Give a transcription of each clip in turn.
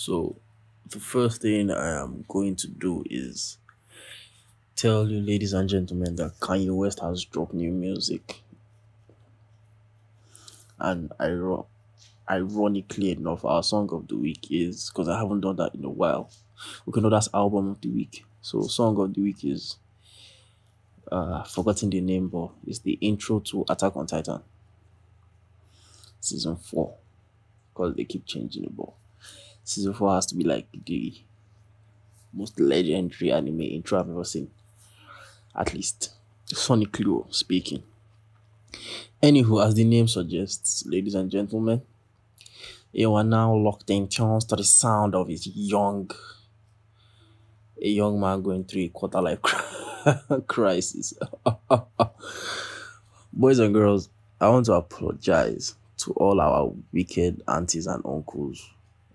So, the first thing I am going to do is tell you, ladies and gentlemen, that Kanye West has dropped new music. And iro- ironically enough, our song of the week is because I haven't done that in a while. Okay, no, that's album of the week. So, song of the week is uh, forgotten the name, but it's the intro to Attack on Titan season four because they keep changing the ball. Season four has to be like the most legendary anime intro I've ever seen. At least, Sonic Clue speaking. Anywho, as the name suggests, ladies and gentlemen, you are now locked in tunes to the sound of his young, a young man going through a quarter life crisis. Boys and girls, I want to apologize to all our wicked aunties and uncles.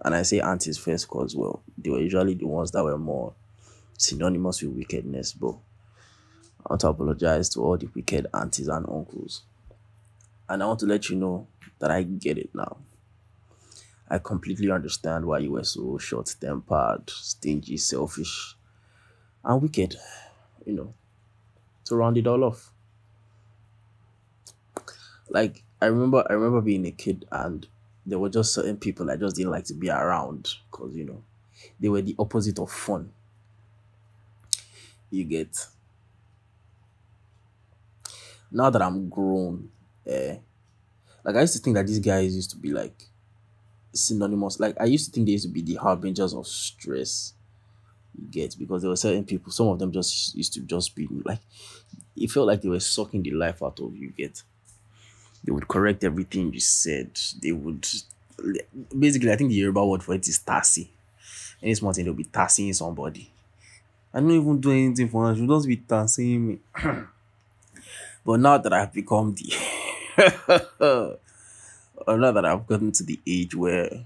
And I say aunties first because, well, they were usually the ones that were more synonymous with wickedness. But I want to apologize to all the wicked aunties and uncles. And I want to let you know that I get it now. I completely understand why you were so short tempered, stingy, selfish, and wicked, you know, to round it all off. Like, I remember, I remember being a kid and there were just certain people I just didn't like to be around because, you know, they were the opposite of fun. You get. Now that I'm grown, eh, like I used to think that these guys used to be like synonymous. Like I used to think they used to be the harbingers of stress. You get because there were certain people. Some of them just used to just be like, it felt like they were sucking the life out of you. Get. They would correct everything you said. They would basically. I think the Yoruba word for it is tassy. Any small thing they'll be tassing somebody. I don't even do anything for us. You just be tassing me. but now that I've become the or now that I've gotten to the age where,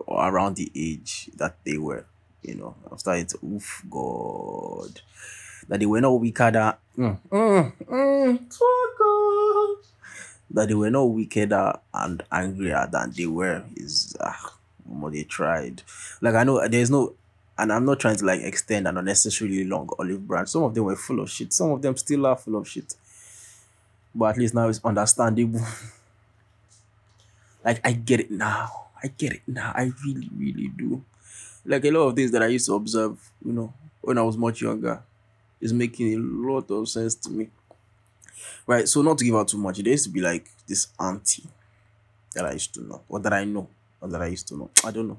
or around the age that they were, you know, I'm starting to, oof, God, that they were not weaker than, mm, mm, mm, good. That they were not wickeder and angrier than they were is, ah, what they tried. Like, I know there's no, and I'm not trying to like extend an unnecessarily long olive branch. Some of them were full of shit. Some of them still are full of shit. But at least now it's understandable. Like I get it now. I get it now. I really, really do. Like a lot of things that I used to observe, you know, when I was much younger, is making a lot of sense to me. Right. So not to give out too much, there used to be like this auntie that I used to know, or that I know, or that I used to know. I don't know.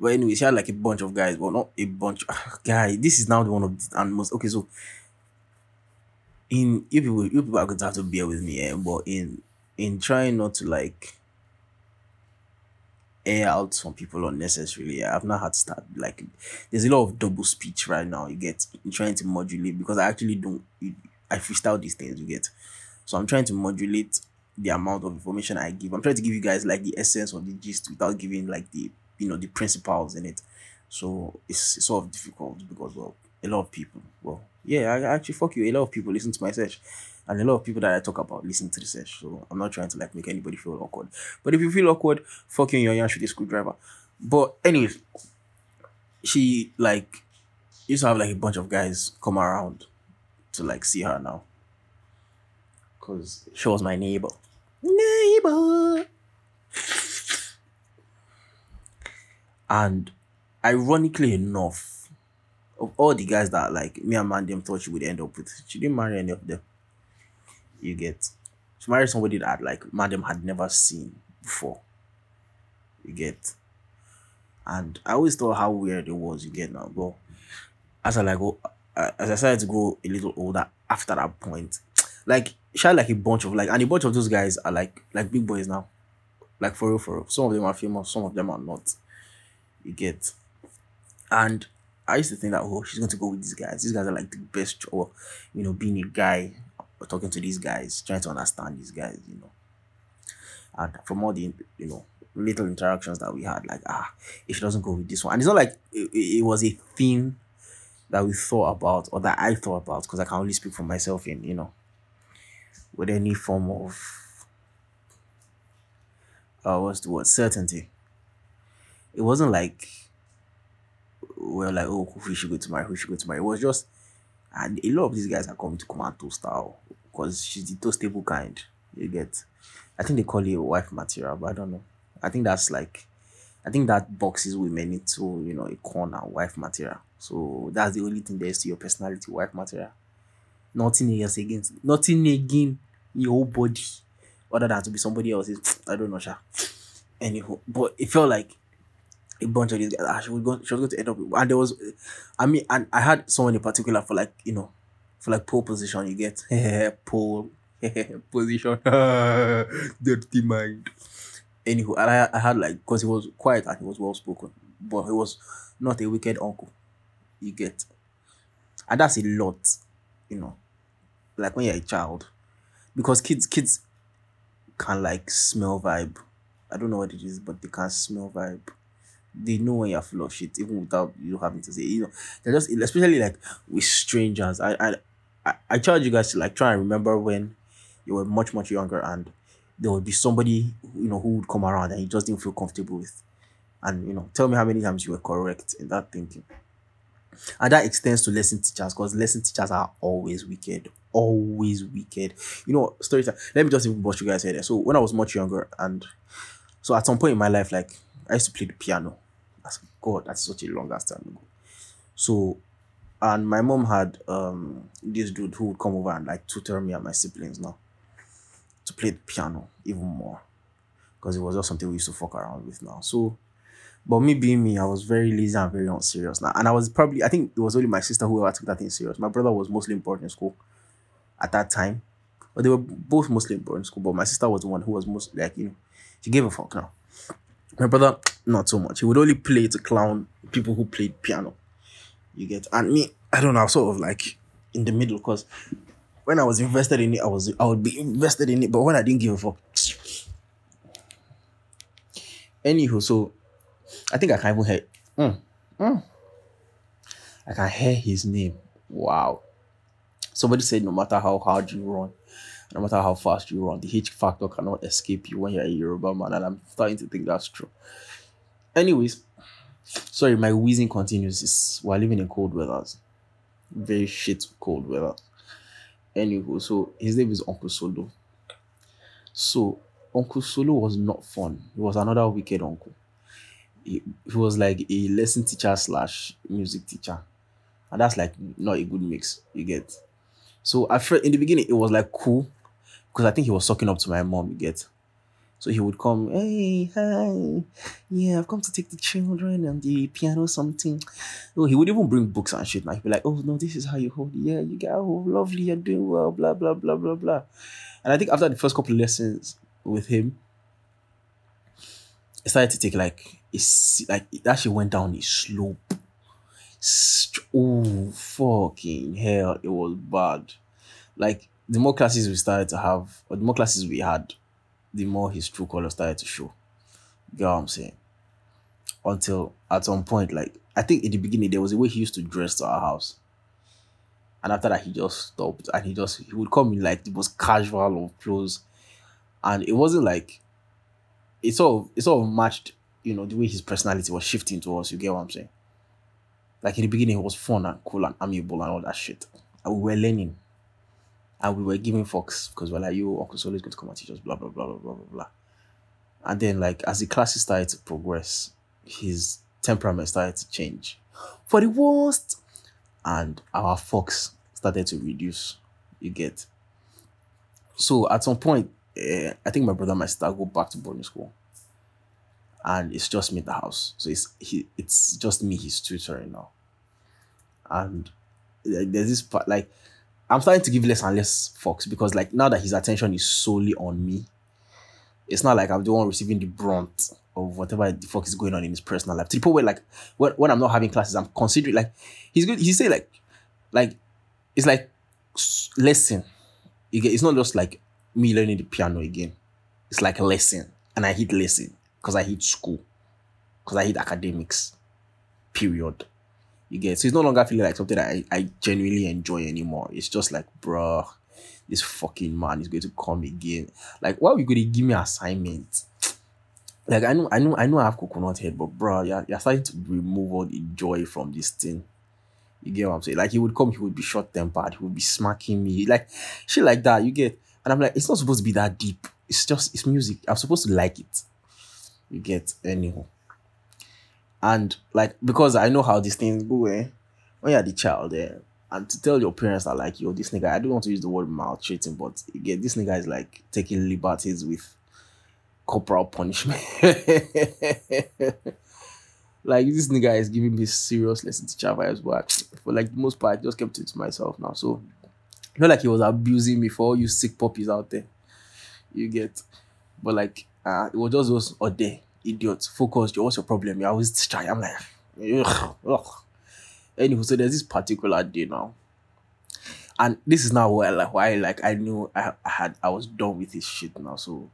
But anyway, she had like a bunch of guys, but not a bunch. Guy, this is now the one of the and most okay. So in you people, you people are going to have to bear with me, eh? but in in trying not to like air out some people unnecessarily. I've not had to start like there's a lot of double speech right now. You get in trying to modulate because I actually don't. I freestyle these things. You get, so I'm trying to modulate the amount of information I give. I'm trying to give you guys like the essence of the gist without giving like the you know the principles in it. So it's, it's sort of difficult because well a lot of people well yeah I actually fuck you a lot of people listen to my search and a lot of people that I talk about listen to the search. So I'm not trying to like make anybody feel awkward. But if you feel awkward, fuck you in your yarn with a screwdriver. But anyways, she like used to have like a bunch of guys come around to like see her now. Cause she was my neighbor. Neighbor. And ironically enough, of all the guys that like me and man thought she would end up with, she didn't marry any of them. You get she married somebody that like madam had never seen before. You get and I always thought how weird it was. You get now, but as I like go, as I started to grow a little older after that point, like she had like a bunch of like, and a bunch of those guys are like like big boys now, like for real, for real. Some of them are famous, some of them are not. You get, and I used to think that oh she's going to go with these guys. These guys are like the best, or you know, being a guy or talking to these guys, trying to understand these guys, you know. And from all the you know little interactions that we had, like ah, if she doesn't go with this one, and it's not like it, it was a thing that we thought about or that I thought about because I can only speak for myself in you know with any form of uh what's the word certainty. it wasn't like we are like, oh, who should go to marry, who should go to marry. It was just, and a lot of these guys are coming to commando style because she's the toastable kind. You get, I think they call it wife material, but I don't know. I think that's like, I think that boxes women into you know a corner wife material. So that's the only thing there is to your personality, wife material. Nothing else again. Nothing again your whole body other than to be somebody else's. I don't know, Sha. Anyhow, but it felt like a bunch of these guys. Ah, she was going, she was going to end up, and there was, I mean, and I had someone in particular for like you know, for like pole position. You get pole position, dirty mind. Anyhow, and I, I had like because he was quiet and he was well spoken, but he was not a wicked uncle. You get, and that's a lot, you know. Like when you're a child, because kids kids can like smell vibe. I don't know what it is, but they can smell vibe. They know when you're full of shit, even without you having to say. You know, they're just especially like with strangers. I I I, charge you guys to like try and remember when you were much much younger and there would be somebody you know who would come around and you just didn't feel comfortable with, and you know tell me how many times you were correct in that thinking. And that extends to lesson teachers because lesson teachers are always wicked, always wicked. You know, story time. Let me just even bust you guys here. So when I was much younger, and so at some point in my life, like I used to play the piano. That's God, that's such a long ass time ago. So, and my mom had um this dude who would come over and like tutor me and my siblings now to play the piano even more because it was just something we used to fuck around with now. So but me being me, I was very lazy and very unserious now. And I was probably, I think it was only my sister who ever took that thing serious. My brother was mostly important in school at that time. But they were both mostly important in school. But my sister was the one who was most like, you know, she gave a fuck now. My brother, not so much. He would only play to clown people who played piano. You get and me, I don't know, I was sort of like in the middle because when I was invested in it, I was I would be invested in it, but when I didn't give a fuck. Anywho, so I think I can even hear. Mm, mm. I can hear his name. Wow. Somebody said no matter how hard you run, no matter how fast you run, the H factor cannot escape you when you're a Yoruba man. And I'm starting to think that's true. Anyways, sorry, my wheezing continues. It's, we're living in cold weather. Very shit cold weather. Anyway, so his name is Uncle Solo. So Uncle Solo was not fun. He was another wicked uncle he, he was like a lesson teacher slash music teacher. And that's like not a good mix you get. So at first in the beginning it was like cool because i think he was sucking up to my mom you get. So he would come hey hi. Yeah i've come to take the children and the piano something. Oh he would even bring books and shit. Like be like oh no this is how you hold. Yeah you get oh lovely you're doing well blah blah blah blah blah. And i think after the first couple of lessons with him I started to take like it's like it actually went down a slope. Oh fucking hell, it was bad. Like the more classes we started to have, or the more classes we had, the more his true color started to show. You get what I'm saying? Until at some point, like I think in the beginning there was a way he used to dress to our house. And after that he just stopped and he just he would come in like the most casual of clothes. And it wasn't like it sort of it sort of matched, you know, the way his personality was shifting towards. You get what I'm saying? Like in the beginning, it was fun and cool and amiable and all that shit. And we were learning. And we were giving fucks because we're like, yo, Uncle Solo is going to come and teach us, blah, blah, blah, blah, blah, blah, blah. And then, like, as the classes started to progress, his temperament started to change for the worst. And our fucks started to reduce. You get. So at some point, uh, I think my brother might start go back to boarding school, and it's just me in the house. So it's he, it's just me. He's tutoring now, and there's this part like I'm starting to give less and less fucks because like now that his attention is solely on me, it's not like I'm the one receiving the brunt of whatever the fuck is going on in his personal life. To the point where like when, when I'm not having classes, I'm considering like he's good. He say like like it's like get it's not just like me learning the piano again. It's like a lesson. And I hate lesson because I hate school. Because I hate academics. Period. You get so it's no longer feeling like something that I, I genuinely enjoy anymore. It's just like, bruh, this fucking man is going to come again. Like, why are you going to give me assignment? like I know, I know, I know I have coconut head, but bro, you're, you're starting to remove all the joy from this thing. You get what I'm saying? Like he would come, he would be short tempered, he would be smacking me, like shit like that. You get, and I'm like, it's not supposed to be that deep. It's just it's music. I'm supposed to like it. You get anyhow. And like because I know how these things go, eh? When you're the child, eh? And to tell your parents that like, yo, this nigga, I don't want to use the word maltreating, but get this nigga is like taking liberties with corporal punishment. like this nigga is giving me serious lesson teacher vibes, but for like the most part, I just kept it to myself now. So not like he was abusing me for all you sick puppies out there. You get, but like uh, it was just those or day idiots. Focus, what's your problem? You're always try. I'm like, ugh, ugh. Anyway, so there's this particular day now, and this is now where like why like I knew I, I had I was done with this shit now. So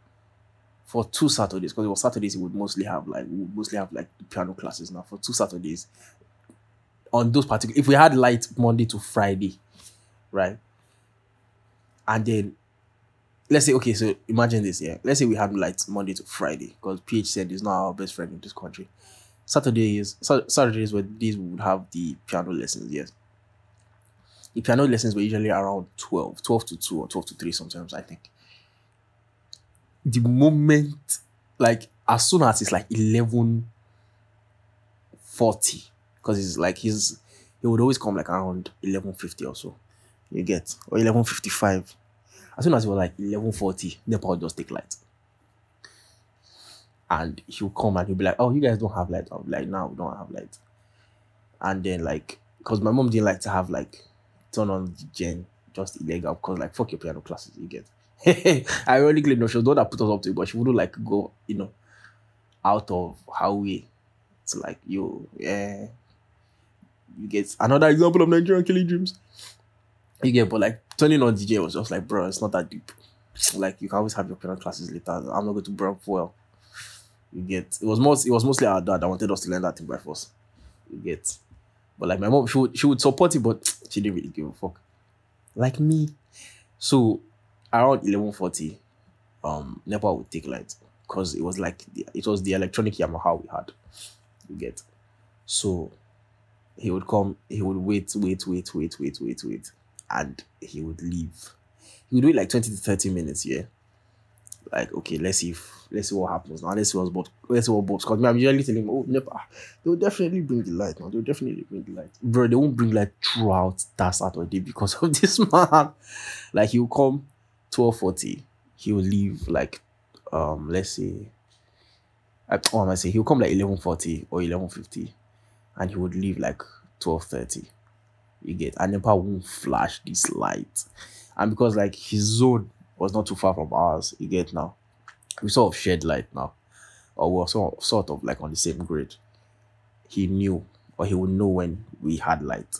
for two Saturdays, because it was Saturdays, he would mostly have like we would mostly have like piano classes now. For two Saturdays, on those particular, if we had light Monday to Friday, right, and then let's say okay, so imagine this, yeah. Let's say we had light Monday to Friday, because PH said he's not our best friend in this country. Saturday Saturdays, Saturdays were days we would have the piano lessons, yes. The piano lessons were usually around 12, 12 to 2 or 12 to 3 sometimes, I think. The moment, like, as soon as it's like 11 40, because it's like he's, he would always come like around 11.50 or so, you get, or 11.55. As soon as it was like 11.40, NEPA just take light and he'll come and he'll be like, "Oh, you guys don't have light." Be like, "No, we don't have light." And then like, cause my mom didn't like to have like turn on the gen just illegal because like fuck your piano classes, you get. Ironically, no, she was the one that put us up to it, but she wouldn't like go, you know, out of her way to like you, yeah. You get another example of Nigerian killing dreams. You get, but like turning on DJ was just like, bro, it's not that deep. Like you can always have your piano classes later. I'm not going to burn well. You get it was most it was mostly our dad that wanted us to learn that thing by force. You get. But like my mom, she would she would support it, but she didn't really give a fuck. Like me. So around 1140, um NEPA would take light. Because it was like the, it was the electronic Yamaha we had. You get. So he would come, he would wait, wait, wait, wait, wait, wait, wait, and he would leave. He would wait like 20 to 30 minutes, yeah like, okay, let's see if let's see what happens now. Let's see what's but let's see what Bob's because I'm usually telling him, oh never they'll definitely bring the light now. They'll definitely bring the light. Bro, they won't bring light throughout that Saturday because of this man. like he'll come 1240, he'll leave like um let's say I, what am I saying? He'll come like 1140 or 1150 and he would leave like 1230. You get and NEPA won't flash this light. And because like his zone was not too far from ours. You get now. We sort of shared light now. Or we were sort of, sort of like on the same grid. He knew, or he would know when we had light.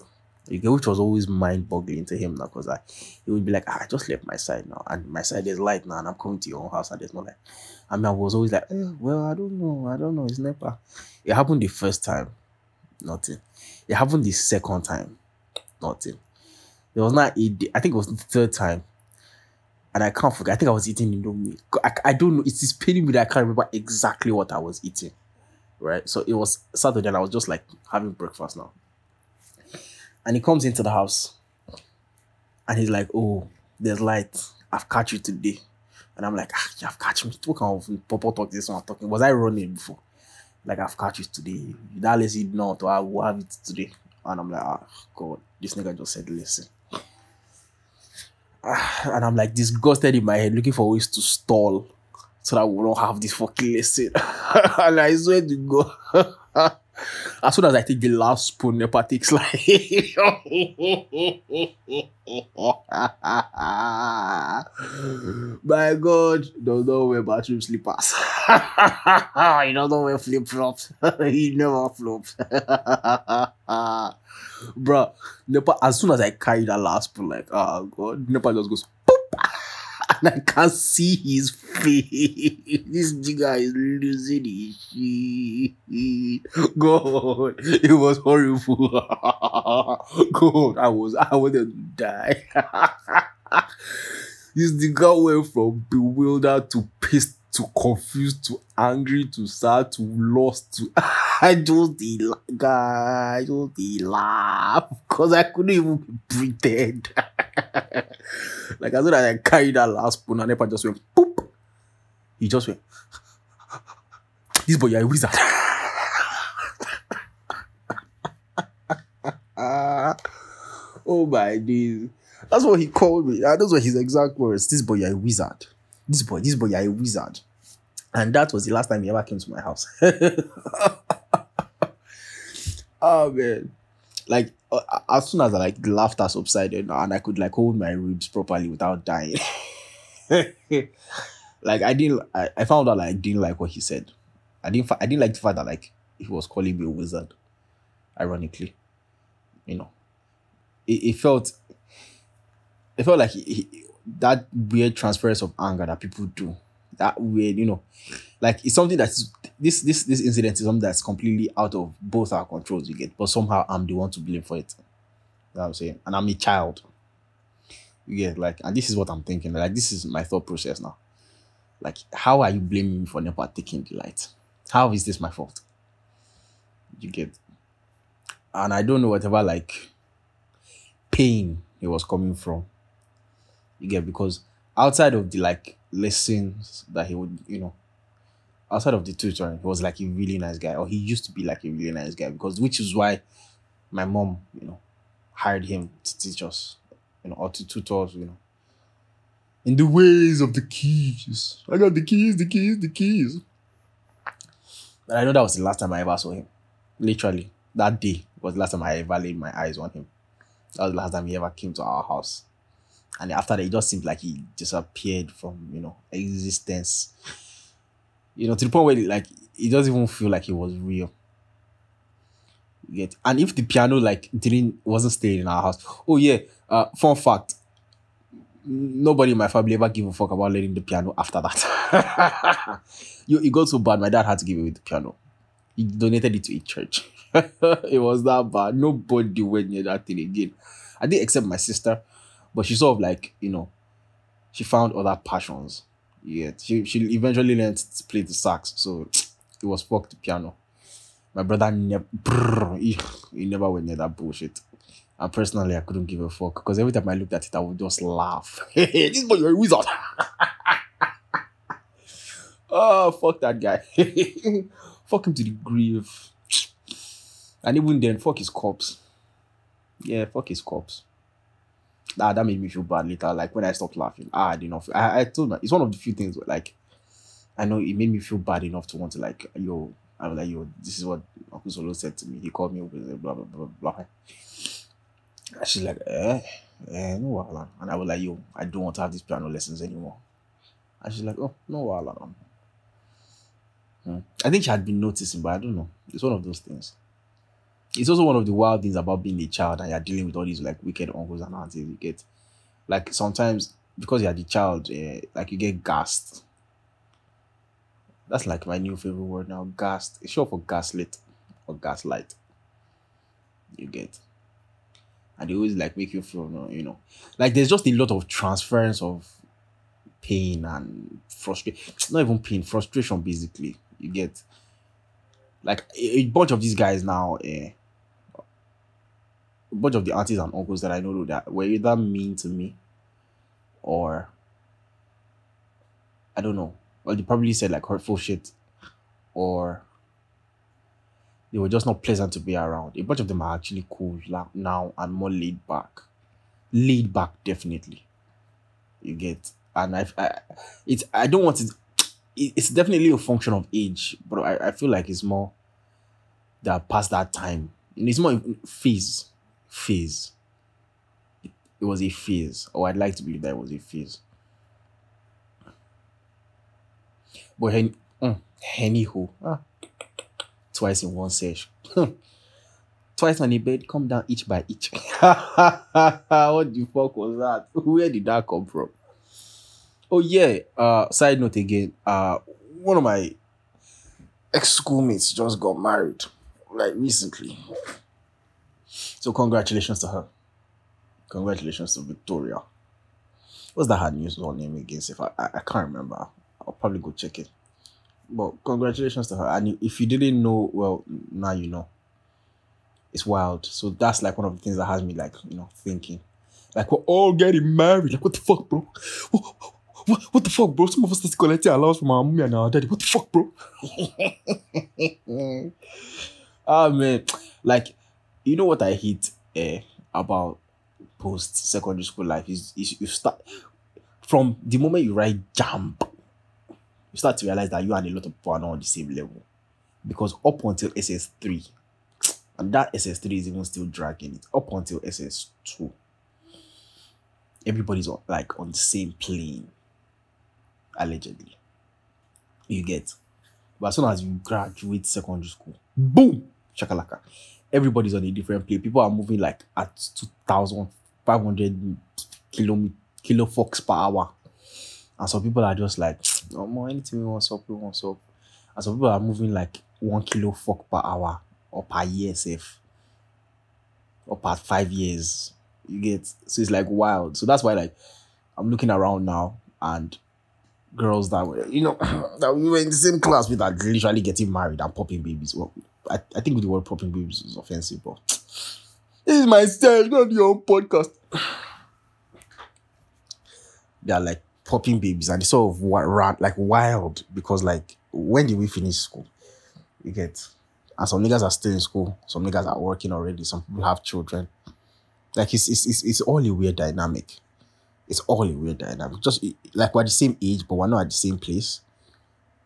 You get, which was always mind boggling to him now because like he would be like, ah, I just left my side now, and my side there's light now, and I'm coming to your own house and there's no light. I mean, I was always like, eh, well, I don't know, I don't know, it's never. It happened the first time, nothing. It happened the second time, nothing. There was not a day, I think it was the third time and I can't forget. I think I was eating Indomie. I, I don't know. It is paining me that I can't remember exactly what I was eating. Right. So it was Saturday and I was just like having breakfast now. And he comes into the house and he's like, Oh, there's light. I've caught you today. And I'm like, ah, you've caught me. What kind of purple talk this one I'm talking? Was I running before? Like I've caught you today. That lazy not, or I will have it today. And I'm like, oh God, this nigga just said, listen ah, and I'm like disgusted in my head, looking for ways to stall so that we don't have this fucking lesson. and I swear to go. as soon as I take the last spoon, Nepa takes like My God, does not know wear bathroom slippers. he doesn't wear flip flops. he never flops. Bro, Nepa, as soon as I carry that last spoon, like, oh God, Nepa just goes, and I can't see his face. This nigga is losing his shit. God, it was horrible. God, I was, I wanted to die. this nigga went from bewildered to pissed to confused to angry to sad to lost to I just the guy I just the laugh because I couldn't even pretend. like as soon I carried that last spoon and Nepa just went poop. He just went this boy, you're a wizard. oh my days. That's what he called me. Those were his exact words. This boy, you're a wizard. This boy, this boy, you're a wizard. And that was the last time he ever came to my house. oh man. Like uh, as soon as I like the laughter subsided and I could like hold my ribs properly without dying. like I didn't I, I found out like I didn't like what he said. I didn't I didn't like the fact that like he was calling me a wizard. Ironically. You know. It, it felt it felt like he, he, that weird transference of anger that people do that weird, you know, like it's something that's this this this incident is something that's completely out of both our controls. You get, but somehow I'm the one to blame for it. You know what I'm saying, and I'm a child. You get like, and this is what I'm thinking. Like this is my thought process now. Like, how are you blaming me for never taking the light? How is this my fault? You get, and I don't know whatever like pain it was coming from. You get because outside of the like lessons that he would, you know, outside of the tutoring, he was like a really nice guy, or he used to be like a really nice guy, because which is why my mom, you know, hired him to teach us, you know, or to tutor us, you know, in the ways of the keys. I got the keys, the keys, the keys. But I know that was the last time I ever saw him. Literally, that day was the last time I ever laid my eyes on him. That was the last time he ever came to our house and after that it just seemed like he disappeared from you know existence. You know to the point where like it doesn't even feel like he was real. Yet, and if the piano like didn't wasn't staying in our house oh yeah uh fun fact nobody in my family ever gave a fuck about letting the piano after that. You it got so bad my dad had to give away the piano. He donated it to a church. It was that bad. Nobody went near that thing again. I did except my sister but she sort of like you know she found other passions yeah she, she eventually learned to play the sax so it was fuck the piano. My brother never he never went near that bullshit. And personally i couldn't give a fuck because every time i looked at it i would just laugh. This boy you're a wizard. Oh fuck that guy. Fuck him to the grave. And even then fuck his corpse. Yeah fuck his corpse ah, that made me feel bad later. Like when I stopped laughing, ah, I did not. Feel, I, I told my it's one of the few things where like I know it made me feel bad enough to want to like yo. I was like yo, this is what Uncle Solo said to me. He called me over blah blah blah blah. And she's like, eh, eh, no wala. And I was like, yo, I don't want to have these piano lessons anymore. And she's like, oh, no wala. Hmm. I think she had been noticing, but I don't know. It's one of those things it's also one of the wild things about being a child and you're dealing with all these like wicked uncles and aunties. You get like sometimes because you're the child, uh, like you get gassed. That's like my new favorite word now. Gassed. It's short for gaslit or gaslight. You get. And they always like make you feel, you know, like there's just a lot of transference of pain and frustration. It's not even pain, frustration basically. You get like a, bunch of these guys now. A bunch of the aunties and uncles that I know that were either mean to me or I don't know. Well, they probably said like hurtful shit or they were just not pleasant to be around. A bunch of them are actually cool now and more laid back. Laid back, definitely. You get, and I, I it's I don't want it. It's definitely a function of age, but I, I feel like it's more that past that time. It's more phase phase. It, was a phase, or I'd like to believe that it was a phase. But hen, mm, anyhow, ah, twice in one session. twice on the bed, come down each by each. what the fuck was that? Where did that come from? Oh yeah. Uh, side note again. Uh, one of my ex schoolmates just got married, like recently. So congratulations to her. Congratulations to Victoria. What's that her news or name again? If I, I, I can't remember. I'll probably go check it. But congratulations to her. And if you didn't know, well, now you know. It's wild. So that's like one of the things that has me like, you know, thinking. Like we're all getting married. Like what the fuck, bro? What, what, what the fuck, bro? Some of us just collecting allowance from our mommy and our daddy. What the fuck, bro? ah man. Like, you know what I hate eh, about post secondary school life is, is you start from the moment you write jump, you start to realize that you and a lot of people are not on the same level. Because up until SS3, and that SS3 is even still dragging it, up until SS2, everybody's on, like on the same plane, allegedly. You get. But as soon as you graduate secondary school, boom, shakalaka. Everybody's on a different plane. People are moving like at 2,500 kilometers kilo fox per hour. And some people are just like, no more anything we want up, we want up. And some people are moving like one kilo per hour or per year safe. Or per five years. You get so it's like wild. So that's why like I'm looking around now and girls that were, you know, that we were in the same class with are literally getting married and popping babies. Well, I, I think the word popping babies is offensive, but this is my style, not your podcast they are like popping babies and they sort of ran like wild because like when did we finish school? You get and some niggas are still in school, some niggas are working already, some people have children. Like it's it's it's, it's all a weird dynamic. It's all a weird dynamic. Just like we're the same age, but we're not at the same place.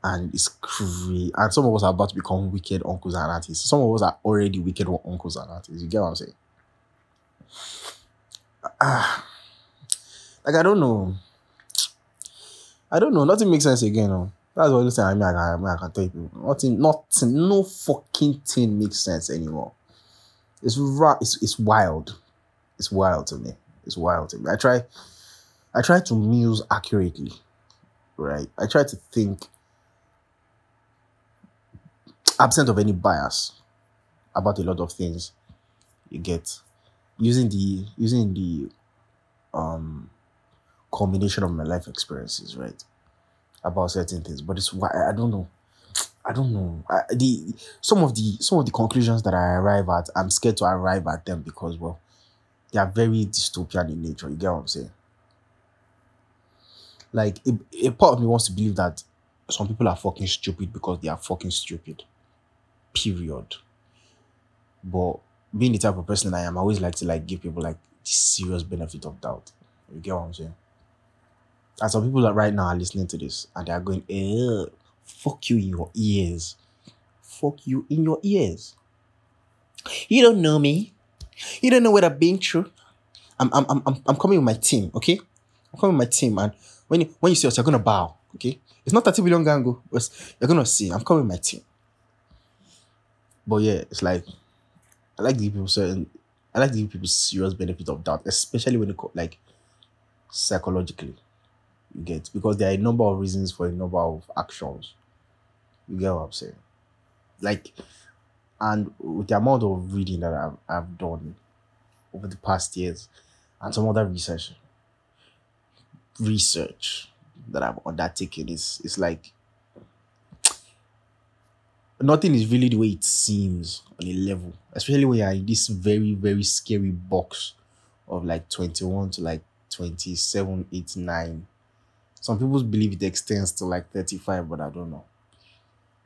And it's crazy. And some of us are about to become wicked uncles and aunties. Some of us are already wicked uncles and aunties. You get what I'm saying? Like I don't know. I don't know. Nothing makes sense again. No. That's what I'm saying. I mean, I I, mean, I can tell you. Nothing, nothing, no fucking thing makes sense anymore. It's ra- it's, it's wild. It's wild to me. It's wild to me. I try, I try to muse accurately, right? I try to think absent of any bias about a lot of things. You get using the using the um combination of my life experiences, right? About certain things, but it's why I don't know. I don't know. I, the some of the some of the conclusions that I arrive at, I'm scared to arrive at them because well, they are very dystopian in nature. You get what I'm saying? Like a, a part of me wants to believe that some people are fucking stupid because they are fucking stupid. Period. But being the type of person I am, I always like to like give people like the serious benefit of doubt. You get what I'm saying? And some people that right now are listening to this and they are going, eh, fuck you in your ears. Fuck you in your ears. You don't know me. You don't know what I've been through. I'm I'm I'm I'm coming with my team, okay? I'm coming with my team, and when you when you see us, you're gonna bow, okay? It's not 30 billion gango, but you're gonna see. I'm coming with my team. But yeah, it's like I like to people certain I like to people serious benefit of doubt, especially when it like psychologically. You get because there are a number of reasons for a number of actions. You get what I'm saying? Like, and with the amount of reading that I've, I've done over the past years and some other research research that I've undertaken is it's like nothing is really the way it seems on a level, especially when you're in this very, very scary box of like 21 to like 27, 8, 9 some people believe it extends to like 35, but I don't know.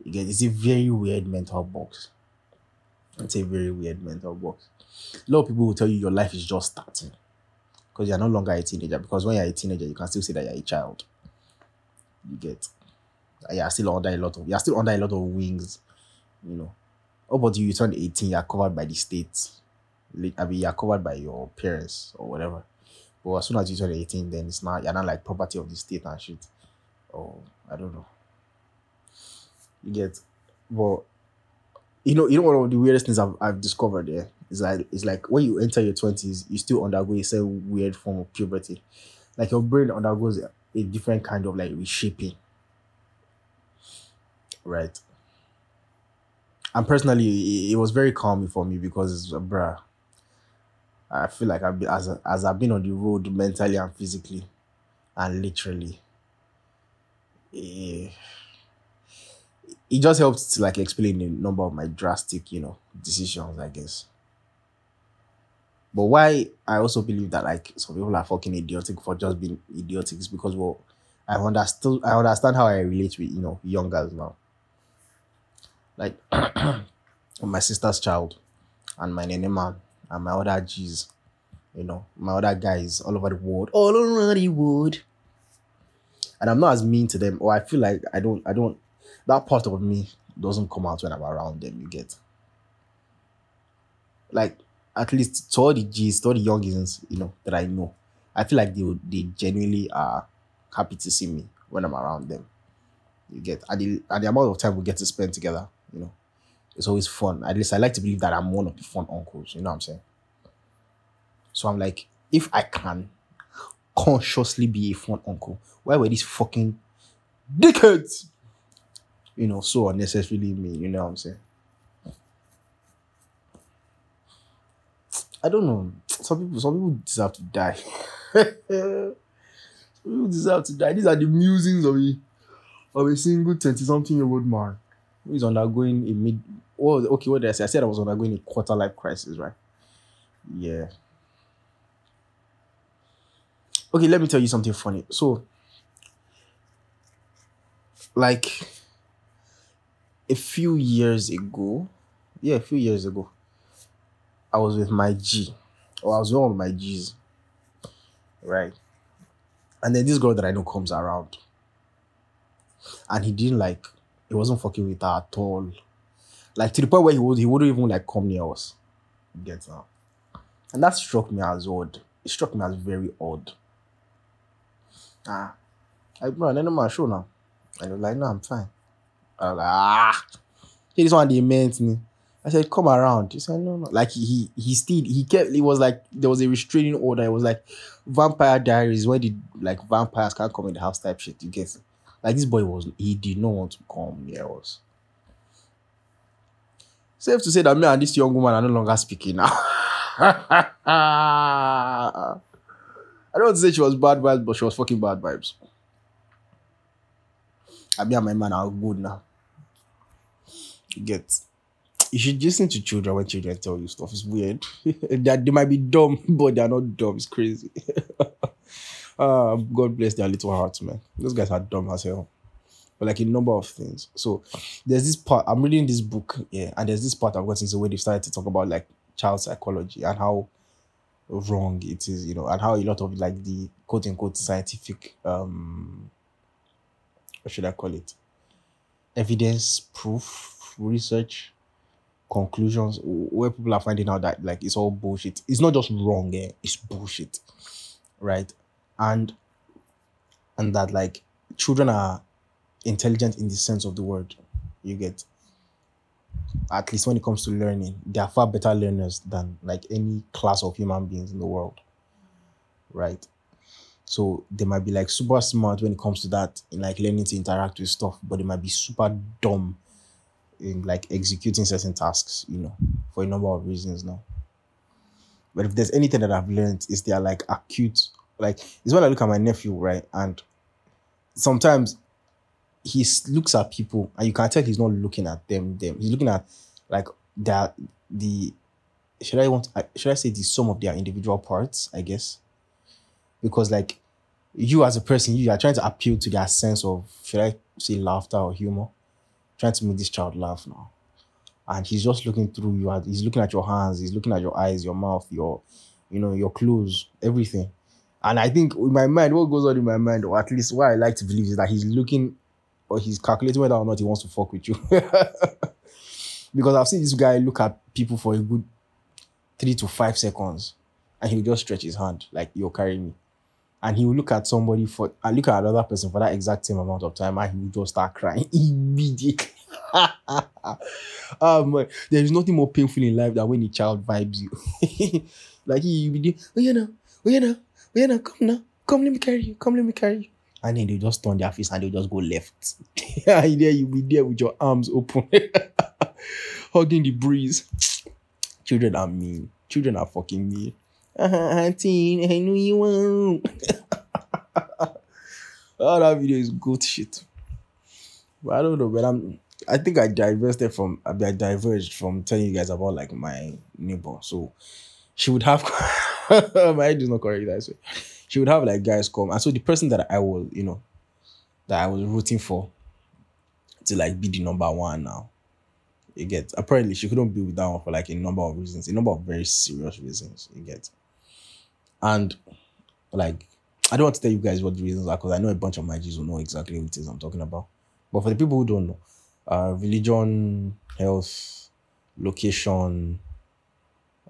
Again, it's a very weird mental box. It's a very weird mental box. A lot of people will tell you your life is just starting because you're no longer a teenager. Because when you're a teenager, you can still say that you're a child. You get, Uh, you're still under a lot of, you're still under a lot of wings, you know. Oh, but you turn 18, you're covered by the state. I mean, you're covered by your parents or whatever. But as soon as you turn 18, then it's not you're not like property of the state and shit. Or I don't know. You get but you know, you know one of the weirdest things I've, I've discovered there is like it's like when you enter your twenties, you still undergo a certain weird form of puberty. Like your brain undergoes a different kind of like reshaping. Right. And personally, it, it was very calming for me because, bruh, I feel like I've been, as as I've been on the road mentally and physically, and literally. eh, it just helps to like explain a number of my drastic, you know, decisions, I guess. But why I also believe that like some people are fucking idiotic for just being idiotic is because well, I understood I understand how I relate with you know young girls now. Like my sister's child and my nene man and my other G's, you know, my other guys all over the world, all over the world. And I'm not as mean to them, or I feel like I don't, I don't, that part of me doesn't come out when I'm around them. You get, like, at least to all the G's, to all the youngins, you know, that I know, I feel like they they genuinely are happy to see me when I'm around them. You get, and the, and the amount of time we get to spend together, you know, it's always fun. At least I like to believe that I'm one of the fun uncles. You know what I'm saying? So I'm like, if I can consciously be a fun uncle, why were these fucking dickheads, you know, so unnecessarily mean? You know what I'm saying? I don't know. Some people, some people deserve to die. some people deserve to die. These are the musings of a of a single twenty-something year old man who is undergoing a mid. Oh, okay. What did I say? I said I was undergoing a quarter life crisis, right? Yeah. Okay, let me tell you something funny. So, like a few years ago, yeah, a few years ago, I was with my G, or I was with my G's, right? And then this girl that I know comes around, and he didn't like, he wasn't fucking with her at all, like to the point where he would he wouldn't even like come near us. Get now, and that struck me as odd. It struck me as very odd. Ah, I bro, know my show now. I was like, no, I'm fine. I was like, ah, hey, this one they meant me. I said, come around. He said, no, no. Like he he, still he kept it was like there was a restraining order. It was like vampire diaries where the like vampires can't come in the house type shit. You get like this boy was he did not want to come near us. Safe to say that me and this young woman are no longer speaking now. I don't want to say she was bad vibes, but she was fucking bad vibes. I mean, my man are good now. Get. You should listen to children when children tell you stuff. It's weird. they, they might be dumb, but they're not dumb. It's crazy. Uh, God bless their little hearts, man. Those guys are dumb as hell. But like a number of things. So there's this part, I'm reading this book, yeah, and there's this part I've gotten to where they started to talk about like child psychology and how wrong it is, you know, and how a lot of like the quote unquote scientific um what should I call it? Evidence, proof, research, conclusions, where people are finding out that like it's all bullshit. It's not just wrong, eh? it's bullshit. Right? And and that like children are intelligent in the sense of the word. You get at least when it comes to learning, they are far better learners than like any class of human beings in the world. Right. So they might be like super smart when it comes to that, in like learning to interact with stuff, but they might be super dumb in like executing certain tasks, you know, for a number of reasons now. But if there's anything that I've learned, is they are like acute, like it's when I look at my nephew, right? And sometimes he looks at people and you can tell he's not looking at them them. He's looking at like that the should i want should i say the sum of their individual parts i guess? Because like you as a person you are trying to appeal to their sense of should i say laughter or humor? Trying to make this child laugh now. And he's just looking through you he's looking at your hands he's looking at your eyes your mouth your you know your clothes everything and i think in my mind what goes on in my mind or at least what i like to believe is that he's looking or he's calculating whether or not he wants to fuck with you. because I've seen this guy look at people for a good three to five seconds and he'll just stretch his hand like you're carrying me. And he will look at somebody for and look at another person for that exact same amount of time and he will just start crying immediately. um, there is nothing more painful in life than when a child vibes you. like he will be there, oh yeah now, oh yeah now, now, come now, come let me carry you, come let me carry you and then they just turn their face and they just go left. there you'll be there with your arms open, hugging the breeze. Children are mean. Children are fucking mean. Auntie, I know you want. oh, that video is good shit. But I don't know, but I'm. I think I divested from. I diverged from telling you guys about like my neighbor. So she would have. my head is not correct. That way. She would have like guys come, and so the person that I was, you know, that I was rooting for, to like be the number one now. You get apparently she couldn't be with that one for like a number of reasons, a number of very serious reasons. You get, and like I don't want to tell you guys what the reasons are because I know a bunch of my G's will know exactly what it is I'm talking about. But for the people who don't know, uh, religion, health, location,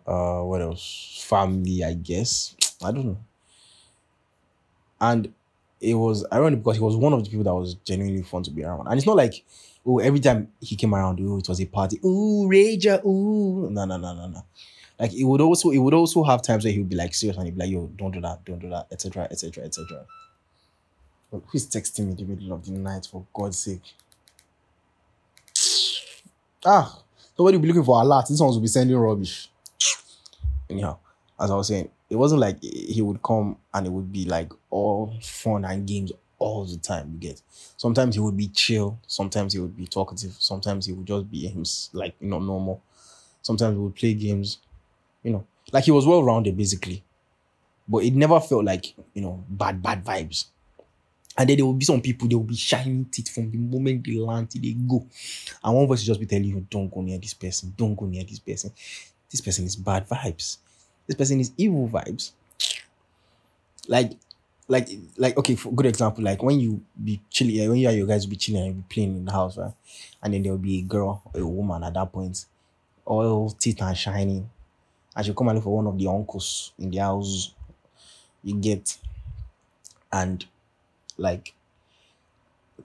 uh, what else? Family, I guess. I don't know. And it was ironic because he was one of the people that was genuinely fun to be around. And it's not like, oh, every time he came around, oh, it was a party. oh Rager, oh No, no, no, no, no. Like it would also it would also have times where he would be like serious and he'd be like, yo, don't do that, don't do that, etc. etc. etc. Who's texting me in the middle of the night for God's sake? Ah, nobody will be looking for a lot. This ones will be sending rubbish. Anyhow, as I was saying, it wasn't like he would come and it would be like all fun and games all the time. You get sometimes he would be chill, sometimes he would be talkative, sometimes he would just be him like you know normal. Sometimes we would play games, you know, like he was well rounded basically, but it never felt like you know bad bad vibes. And then there will be some people, they will be shining teeth from the moment they land till they go. And one voice will just be telling you, don't go near this person, don't go near this person. This person is bad vibes. This person is evil vibes. Like, like, like, okay, for good example, like when you be chilling, when you and your guys be chilling and be playing in the house, right? And then there will be a girl, or a woman at that point, all teeth and shining. And she'll come and look for one of the uncles in the house. You get, and like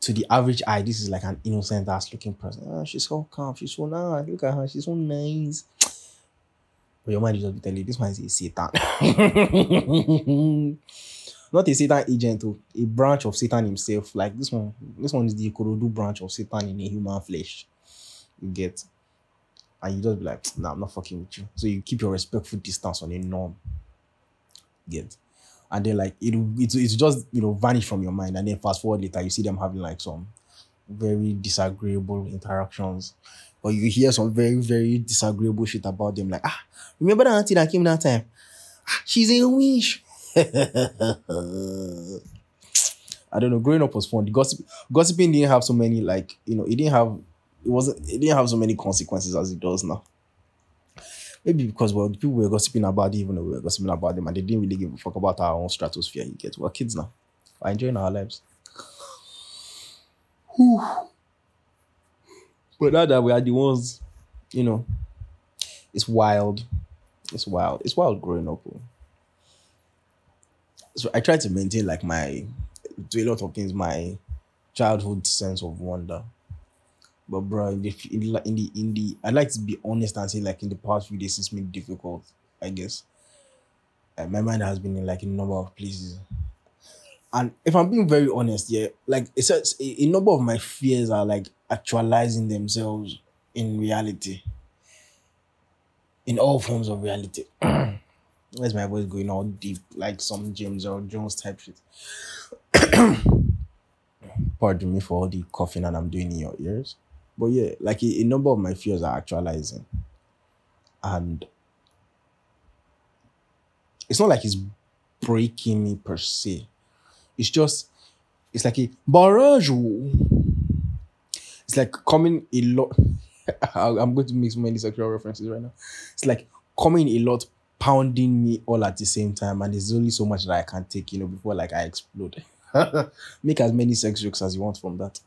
to the average eye, this is like an innocent ass looking person. Oh, she's so calm, she's so nice. Look at her, she's so nice. But your mind is just telling you this one is a Satan. Not a Satan agent, oh, a branch of Satan himself. Like this one, this one is the Ikorodu branch of Satan in a human flesh. You get, and you just be like, nah, I'm not fucking with you. So you keep your respectful distance on a norm. Get and then like it it it's just you know vanish from your mind and then fast forward later you see them having like some very disagreeable interactions or you hear some very very disagreeable shit about them like ah remember that auntie that came that time ah, she's a witch I don't know. Growing up was fun. The gossip, gossiping didn't have so many like you know. It didn't have. It wasn't. It didn't have so many consequences as it does now. Maybe because well, people were gossiping about it, even though we were gossiping about them, and they didn't really give a fuck about our own stratosphere. You get, we're kids now. We're enjoying our lives. Whew. But now that we are the ones, you know, it's wild. It's wild. It's wild growing up. Oh. So I try to maintain like my, do a lot of things, my childhood sense of wonder. But bro, in the in the in the, I'd like to be honest and say like in the past few days it's been difficult. I guess. My mind has been in like a number of places. And if I'm being very honest, yeah, like it's a, a number of my fears are like actualizing themselves in reality. In all forms of reality. Where's my voice going all deep, like some James Earl Jones type shit? Pardon me for all the coughing that I'm doing in your ears. But yeah, like a, a number of my fears are actualizing. And it's not like it's breaking me per se. It's just, it's like a barrage. It's like coming a lot. I'm going to make so many sexual references right now. It's like coming a lot, pounding me all at the same time, and there's only so much that I can take, you know, before like I explode. make as many sex jokes as you want from that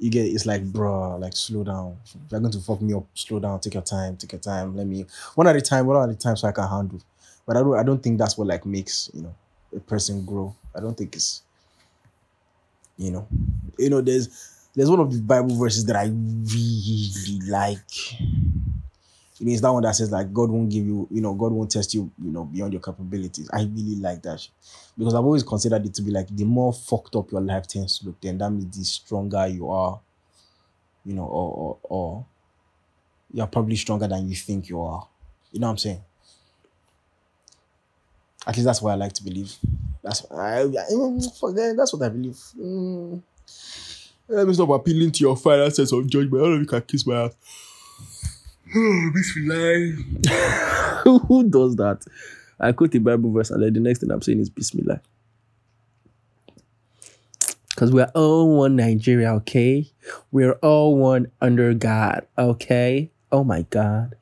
you get it's like bro like slow down if you're going to fuck me up slow down take your time take your time let me one at a time one at a time so i can handle but i don't i don't think that's what like makes you know a person grow i don't think it's you know you know there's there's one of the bible verses that i really like it means that one that says like God won't give you, you know, God won't test you, you know, beyond your capabilities. I really like that because I've always considered it to be like the more fucked up your life tends to look, then that means the stronger you are, you know, or or, or you're probably stronger than you think you are. You know what I'm saying? At least that's what I like to believe. That's I, I that's what I believe. Mm. Let me stop appealing to your final sense of judgment. All of you can kiss my ass. Bismillah. Who does that? I quote the Bible verse and then the next thing I'm saying is Bismillah. Because we're all one Nigeria, okay? We're all one under God, okay? Oh my God.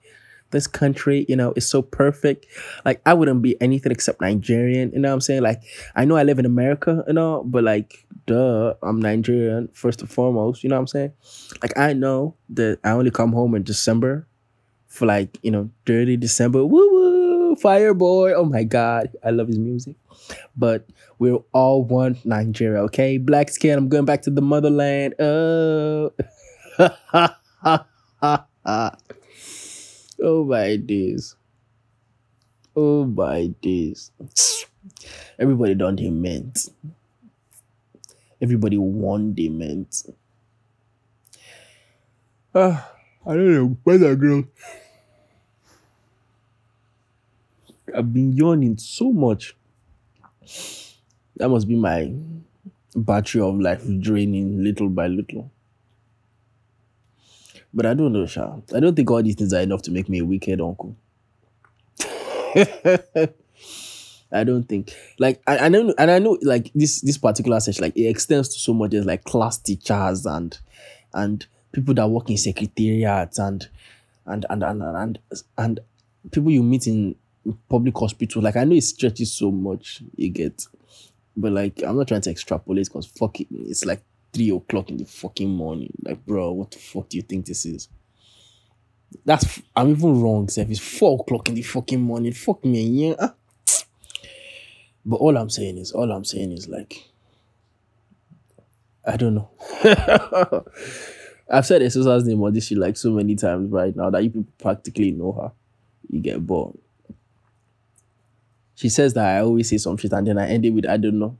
This country, you know, is so perfect. Like, I wouldn't be anything except Nigerian, you know what I'm saying? Like, I know I live in America, you know, but like, duh, I'm Nigerian first and foremost, you know what I'm saying? Like, I know that I only come home in December for like, you know, dirty December. Woo woo, Fireboy. Oh my God, I love his music. But we're all one Nigeria, okay? Black skin, I'm going back to the motherland. Oh. oh my days. Oh my days. Everybody done they meant. Everybody won they meant. Ah, I don't know. Where's that girl? I've been yawning so much. That must be my battery of life draining little by little. But I don't know, Sha. I don't think all these things are enough to make me a wicked uncle. I don't think like I, I know and I know like this this particular section like it extends to so much as like class teachers and and people that work in secretariats and and and and and, and people you meet in public hospital. Like I know it stretches so much, you get, but like I'm not trying to extrapolate because fuck it, it's like three o'clock in the fucking morning. Like, bro, what the fuck do you think this is? That's I'm even wrong, Seth. It's four o'clock in the fucking morning. Fuck me, yeah. Ah. But all I'm saying is, all I'm saying is like, I don't know. I've said Esosa's name on this shit like so many times right now that you people practically know her. You get bored. She says that I always say some shit and then I end it with I don't know.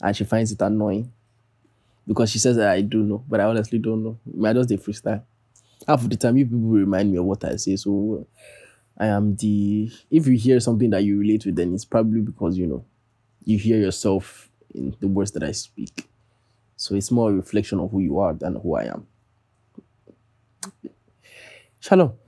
And she finds it annoying. Because she says that I do know, but I honestly don't know. I just the freestyle. Half of the time, you people remind me of what I say. So I am the if you hear something that you relate with, then it's probably because you know you hear yourself in the words that I speak. So it's more a reflection of who you are than who I am. Shalom.